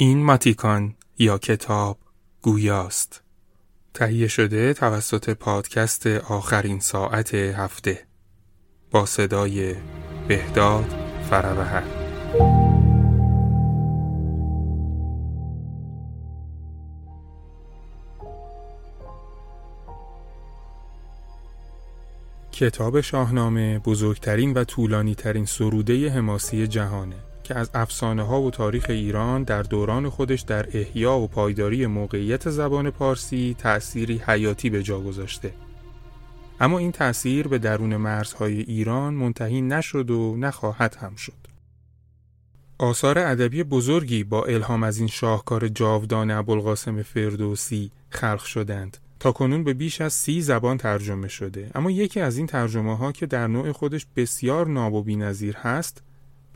این ماتیکان یا کتاب گویاست. تهیه شده توسط پادکست آخرین ساعت هفته با صدای بهداد فروهر کتاب شاهنامه بزرگترین و طولانی ترین سروده حماسی جهانه. که از افسانه ها و تاریخ ایران در دوران خودش در احیا و پایداری موقعیت زبان پارسی تأثیری حیاتی به جا گذاشته. اما این تأثیر به درون مرزهای ایران منتهی نشد و نخواهد هم شد. آثار ادبی بزرگی با الهام از این شاهکار جاودان ابوالقاسم فردوسی خلق شدند تا کنون به بیش از سی زبان ترجمه شده اما یکی از این ترجمه ها که در نوع خودش بسیار ناب و بی‌نظیر هست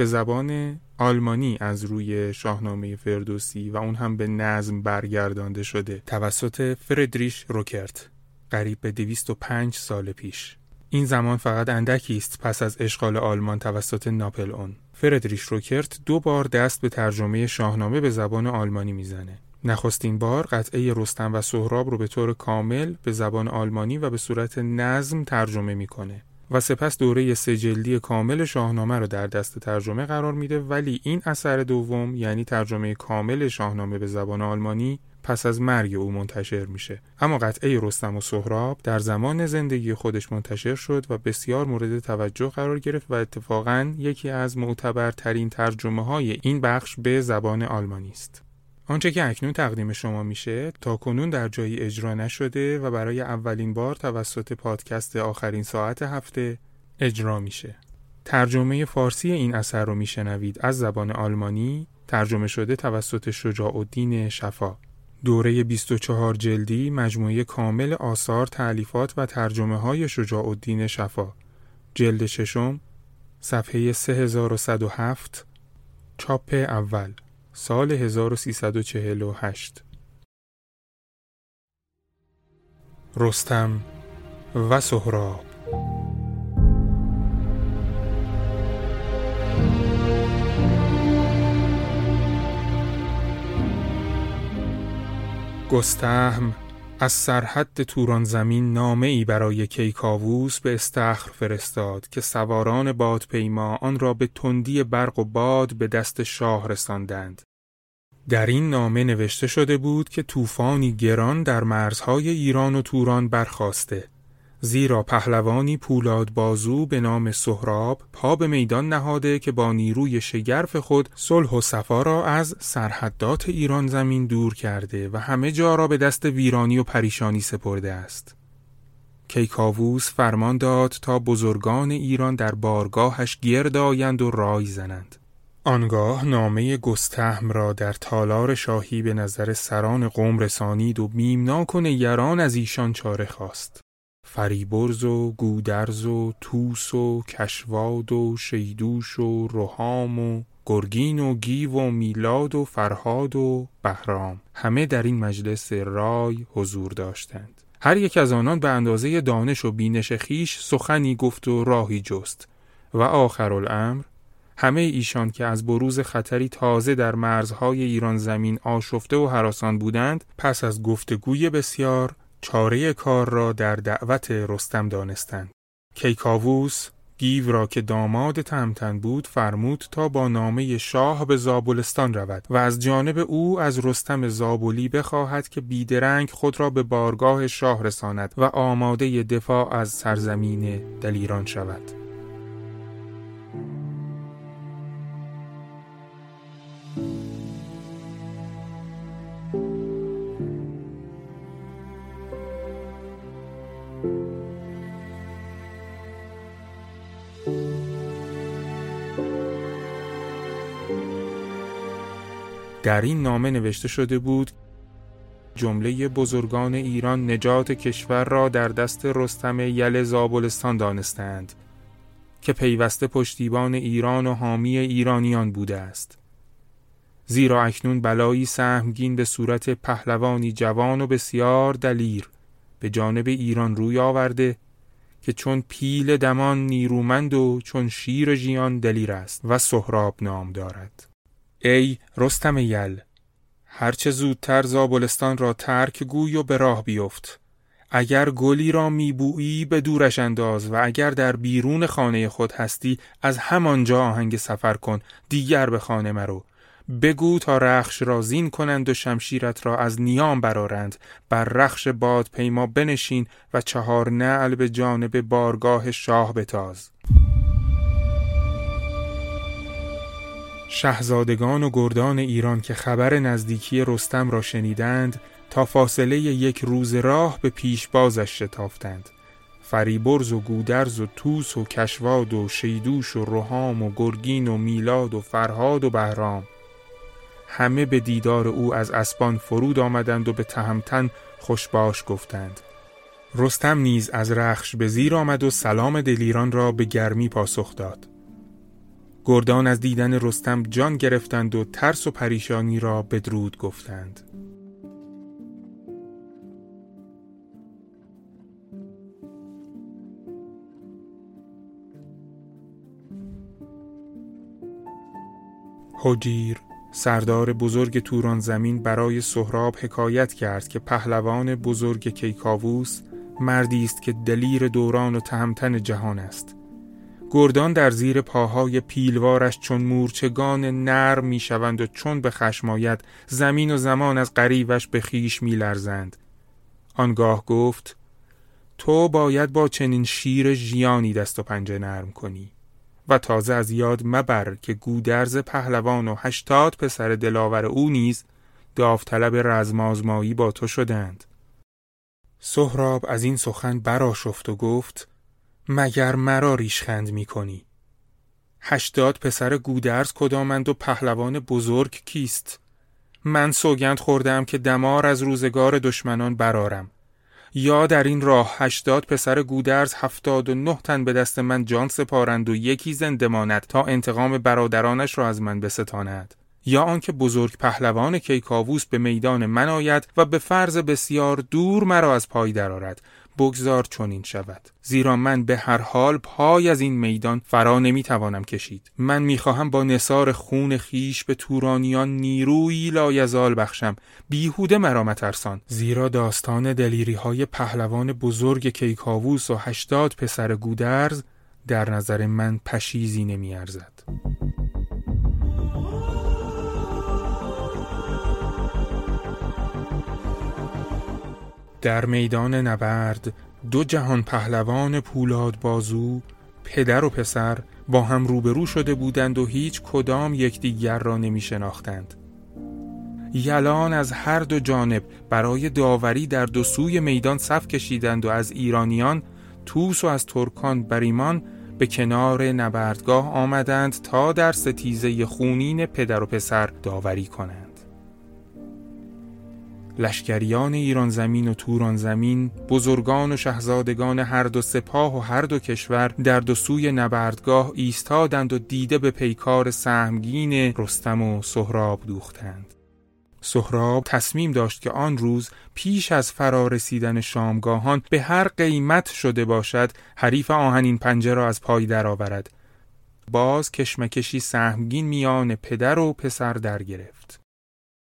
به زبان آلمانی از روی شاهنامه فردوسی و اون هم به نظم برگردانده شده. توسط فردریش روکرت قریب به 205 سال پیش. این زمان فقط اندکی است پس از اشغال آلمان توسط ناپل اون فردریش روکرت دو بار دست به ترجمه شاهنامه به زبان آلمانی می‌زنه. نخستین بار قطعه رستم و سهراب رو به طور کامل به زبان آلمانی و به صورت نظم ترجمه می‌کنه. و سپس دوره سجلدی کامل شاهنامه رو در دست ترجمه قرار میده. ولی این اثر دوم یعنی ترجمه کامل شاهنامه به زبان آلمانی پس از مرگ او منتشر میشه. اما قطعه رستم و سهراب در زمان زندگی خودش منتشر شد و بسیار مورد توجه قرار گرفت و اتفاقا یکی از معتبرترین ترجمه های این بخش به زبان آلمانی است. آنچه که اکنون تقدیم شما میشه تا کنون در جایی اجرا نشده و برای اولین بار توسط پادکست آخرین ساعت هفته اجرا میشه. ترجمه فارسی این اثر رو میشنوید از زبان آلمانی ترجمه شده توسط شجاع الدین شفا. دوره 24 جلدی مجموعه کامل آثار، تعلیفات و ترجمه های شجاع الدین شفا. جلد ششم صفحه 3107 چاپ اول سال 1348 رستم و سهراب. گستهم از سرحد توران زمین نامه ای برای کیکاووس به استخر فرستاد که سواران بادپیما آن را به تندی برق و باد به دست شاه رساندند. در این نامه نوشته شده بود که طوفانی گران در مرزهای ایران و توران برخواسته زیرا پهلوانی پولاد بازو به نام سهراب پا به میدان نهاده که با نیروی شگرف خود صلح و صفا را از سرحدات ایران زمین دور کرده و همه جا را به دست ویرانی و پریشانی سپرده است. کیکاووس فرمان داد تا بزرگان ایران در بارگاهش گرد آیند و رای زنند. آنگاه نامه گستهم را در تالار شاهی به نظر سران قوم رسانید و بیمناک و نگران از ایشان چاره خواست. فریبرز و گودرز و توس و کشواد و شیدوش و روحام و گرگین و گیو و میلاد و فرهاد و بهرام. همه در این مجلس رای حضور داشتند. هر یک از آنان به اندازه دانش و بینش خیش سخنی گفت و راهی جست. و آخر الامر همه ایشان که از بروز خطری تازه در مرزهای ایران زمین آشفته و حراسان بودند پس از گفتگوی بسیار چاره کار را در دعوت رستم دانستند. کیکاووس گیو را که داماد تمتن بود فرمود تا با نامه شاه به زابلستان رود و از جانب او از رستم زابلی بخواهد که بیدرنگ خود را به بارگاه شاه رساند و آماده دفاع از سرزمین دلیران شود. در این نامه نوشته شده بود جمله بزرگان ایران نجات کشور را در دست رستم یل زابلستان دانستند که پیوسته پشتیبان ایران و حامی ایرانیان بوده است. زیرا اکنون بلایی سهمگین به صورت پهلوانی جوان و بسیار دلیر به جانب ایران روی آورده که چون پیل دمان نیرومند و چون شیر ژیان دلیر است و سهراب نام دارد. ای رستم یل هرچه زودتر زابلستان را ترک گوی و به راه بیفت. اگر گلی را میبویی به دورش انداز و اگر در بیرون خانه خود هستی از همانجا آهنگ سفر کن دیگر به خانه مرو. بگو تا رخش را زین کنند و شمشیرت را از نیام برارند بر رخش باد پیما بنشین و چهار نعل به جانب بارگاه شاه بتاز. شهزادگان و گردان ایران که خبر نزدیکی رستم را شنیدند تا فاصله یک روز راه به پیش بازش شتافتند. فریبرز و گودرز و توس و کشواد و شیدوش و روحام و گرگین و میلاد و فرهاد و بهرام. همه به دیدار او از اسبان فرود آمدند و به تهمتن خوشباش گفتند. رستم نیز از رخش به زیر آمد و سلام دلیران را به گرمی پاسخ داد. گردان از دیدن رستم جان گرفتند و ترس و پریشانی را بدرود گفتند. هجیر سردار بزرگ توران زمین برای سهراب حکایت کرد که پهلوان بزرگ کیکاووس مردی است که دلیر دوران و تهمتن جهان است. گردان در زیر پاهای پیلوارش چون مورچگان نرم می‌شوند و چون به خشم زمین و زمان از قریبش به خیش میلرزند. آنگاه گفت تو باید با چنین شیر ژیانی دست و پنجه نرم کنی. و تازه از یاد مبر که گودرز پهلوان و هشتاد پسر دلاور او نیز داوطلب رزمازمایی با تو شدند. سهراب از این سخن براشفت و گفت مگر مرا ریشخند می کنی هشتاد پسر گودرز کدامند و پهلوان بزرگ کیست؟ من سوگند خوردم که دمار از روزگار دشمنان برارم یا در این راه هشتاد پسر گودرز هفتاد و نه تن به دست من جان سپارند و یکی زنده ماند تا انتقام برادرانش را از من بستاند. یا آنکه بزرگ پهلوان کیکاووس به میدان من آید و به فرض بسیار دور مرا از پای درآرد. بگذار چنین شود. زیرا من به هر حال پای از این میدان فرا نمی‌توانم کشید. من می‌خواهم با نصار خون خیش به تورانیان نیروی لایزال بخشم. بیهوده مرا مترسان. زیرا داستان دلیری های پهلوان بزرگ کیکاووس و هشتاد پسر گودرز در نظر من پشیزی نمیارزد. در میدان نبرد دو جهان پهلوان پولاد بازو پدر و پسر با هم روبرو شده بودند و هیچ کدام یکدیگر را نمی شناختند. یلان از هر دو جانب برای داوری در دو سوی میدان صف کشیدند و از ایرانیان توس و از ترکان بریمان به کنار نبردگاه آمدند تا در ستیزه خونین پدر و پسر داوری کنند. لشکریان ایران زمین و توران زمین بزرگان و شهزادگان هر دو سپاه و هر دو کشور در دو سوی نبردگاه ایستادند و دیده به پیکار سهمگین رستم و سهراب دوختند. سهراب تصمیم داشت که آن روز پیش از فرارسیدن شامگاهان به هر قیمت شده باشد حریف آهنین پنجه را از پای درآورد. باز کشمکشی سهمگین میان پدر و پسر در گرفت.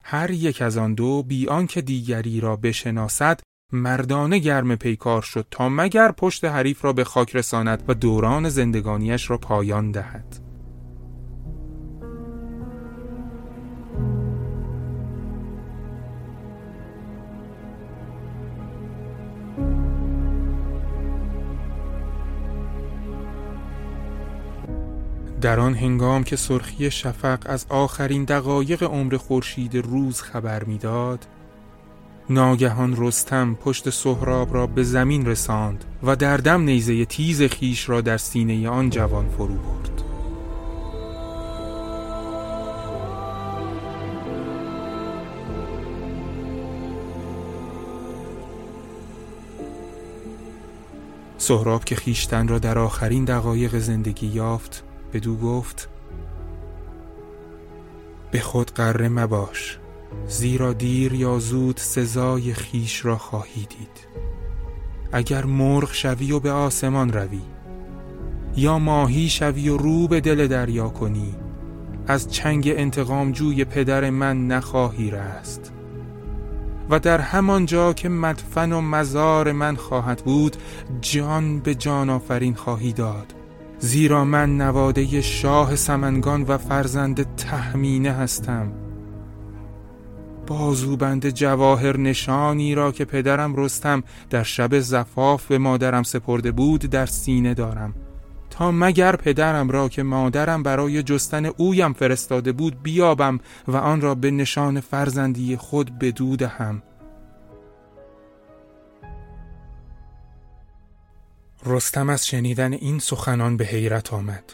هر یک از آن دو بی آنکه دیگری را بشناسد مردانه گرم پیکار شد تا مگر پشت حریف را به خاک رساند و دوران زندگانیش را پایان دهد. در آن هنگام که سرخی شفق از آخرین دقایق عمر خورشید روز خبر می‌داد ناگهان رستم پشت سهراب را به زمین رساند و در دم نیزه تیز خیش را در سینه آن جوان فرو برد. سهراب که خیشتن را در آخرین دقایق زندگی یافت بدو گفت به خود قره مباش زیرا دیر یا زود سزای خیش را خواهی دید. اگر مرغ شوی و به آسمان روی یا ماهی شوی و رو به دل دریا کنی از چنگ انتقامجوی پدر من نخواهی رست. و در همان جا که مدفن و مزار من خواهد بود جان به جان آفرین خواهی داد. زیرا من نواده شاه سمنگان و فرزند تهمینه هستم. بازوبند جواهر نشانی را که پدرم رستم در شب زفاف به مادرم سپرده بود در سینه دارم. تا مگر پدرم را که مادرم برای جستن اویم فرستاده بود بیابم و آن را به نشان فرزندی خود بدودهم رستم از شنیدن این سخنان به حیرت آمد.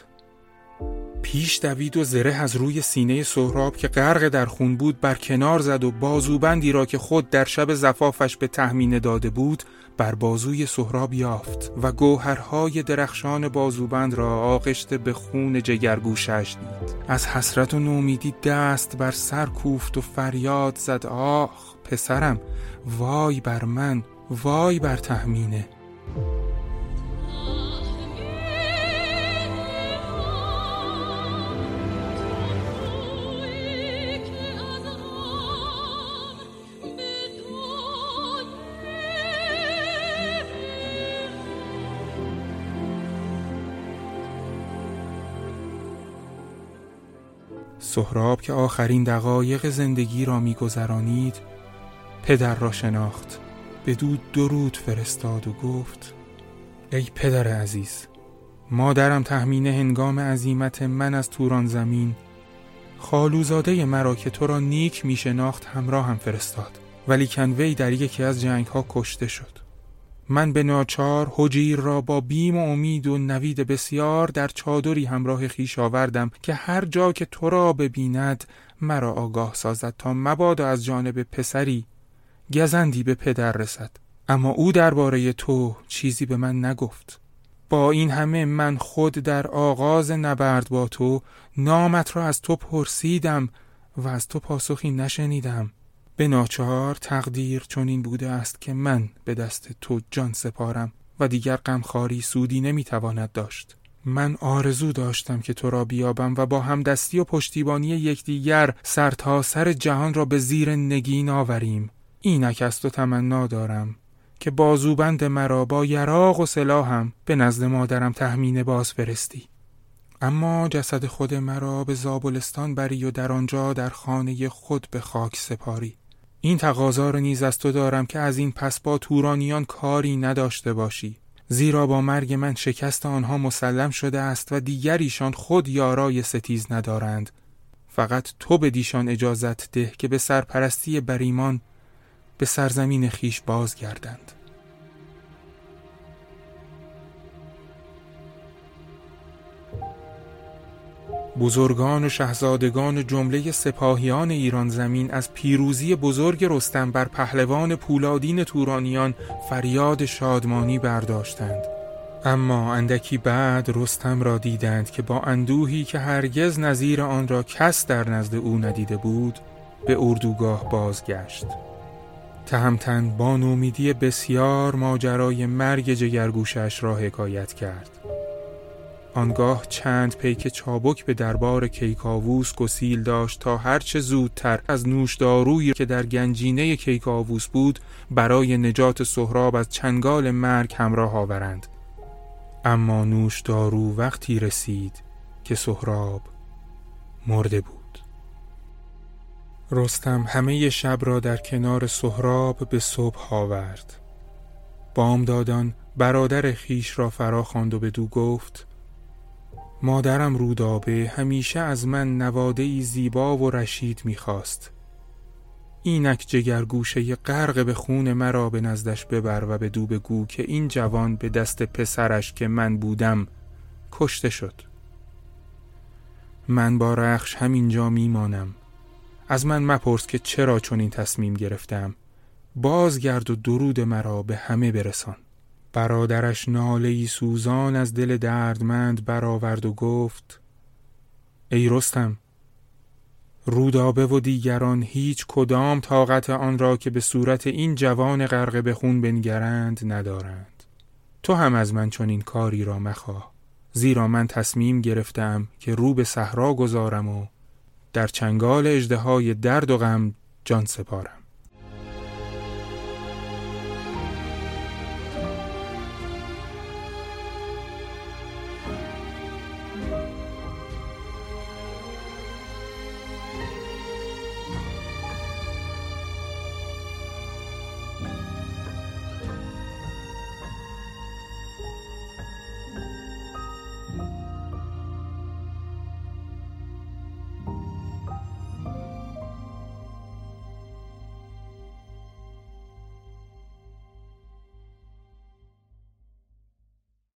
پیش دوید و زره از روی سینه سهراب که غرق در خون بود بر کنار زد و بازوبندی را که خود در شب زفافش به تحمین داده بود بر بازوی سهراب یافت و گوهرهای درخشان بازوبند را آغشته به خون جگرگوشش دید. از حسرت و نومیدی دست بر سر کوفت و فریاد زد آخ پسرم وای بر من وای بر تحمینه سهراب که آخرین دقایق زندگی را میگذرانید پدر را شناخت بدو درود فرستاد و گفت ای پدر عزیز مادرم تحمین هنگام عزیمت من از توران زمین خالوزاده مرا که تو را نیک می شناخت همراه هم فرستاد ولی کنوی در یکی از جنگ ها کشته شد. من به ناچار حجیر را با بیم و امید و نوید بسیار در چادری همراه خیش آوردم که هر جا که تو را ببیند مرا آگاه سازد تا مبادا از جانب پسری گزندی به پدر رسد. اما او درباره تو چیزی به من نگفت. با این همه من خود در آغاز نبرد با تو نامت را از تو پرسیدم و از تو پاسخی نشنیدم. به ناچار تقدیر چنین بوده است که من به دست تو جان سپارم و دیگر غمخواری سودی نمی‌تواند داشت. من آرزو داشتم که تو را بیابم و با همدستی و پشتیبانی یکدیگر سر تا سر جهان را به زیر نگین آوریم. اینک از تو تمنا دارم که بازوبند مرا با یراق و سلاحم به نزد مادرم تحمین باز فرستی. اما جسد خود مرا به زابلستان بری و در آنجا در خانه خود به خاک سپاری. این تقاضا را نیز از تو دارم که از این پس با تورانیان کاری نداشته باشی. زیرا با مرگ من شکست آنها مسلم شده است و دیگر ایشان خود یارای ستیز ندارند. فقط تو به دیشان اجازت ده که به سرپرستی بریمان به سرزمین خیش بازگردند. بزرگان و شهزادگان جمله سپاهیان ایران زمین از پیروزی بزرگ رستم بر پهلوان پولادین تورانیان فریاد شادمانی برداشتند. اما اندکی بعد رستم را دیدند که با اندوهی که هرگز نظیر آن را کس در نزد او ندیده بود به اردوگاه بازگشت. تهمتن با نومیدی بسیار ماجرای مرگ جگرگوشش را حکایت کرد. آنگاه چند پیک چابک به دربار کیکاووس گسیل داشت تا هرچه زودتر از نوشدارویی که در گنجینه کیکاووس بود برای نجات سهراب از چنگال مرگ همراه آورند. اما نوشدارو وقتی رسید که سهراب مرده بود. رستم همه شب را در کنار سهراب به صبح آورد. بامدادان برادر خیش را فرا خواند و بدو گفت مادرم رودابه همیشه از من نواده ای زیبا و رشید می‌خواست. اینک جگرگوشه غرق به خون مرا به نزدش ببر و به دو بگو که این جوان به دست پسرش که من بودم کشته شد. من با رخش همینجا میمانم. از من مپرس که چرا چون این تصمیم گرفتم. بازگرد و درود مرا به همه برسان. برادرش ناله سوزان از دل دردمند برآورد و گفت ای رستم رودابه و دیگران هیچ کدام طاقت آن را که به صورت این جوان غرق به خون بنگرند ندارند. تو هم از من چون این کاری را مخواه زیرا من تصمیم گرفتم که رو به صحرا گذارم و در چنگال اجدهای درد و غم جان سپارم.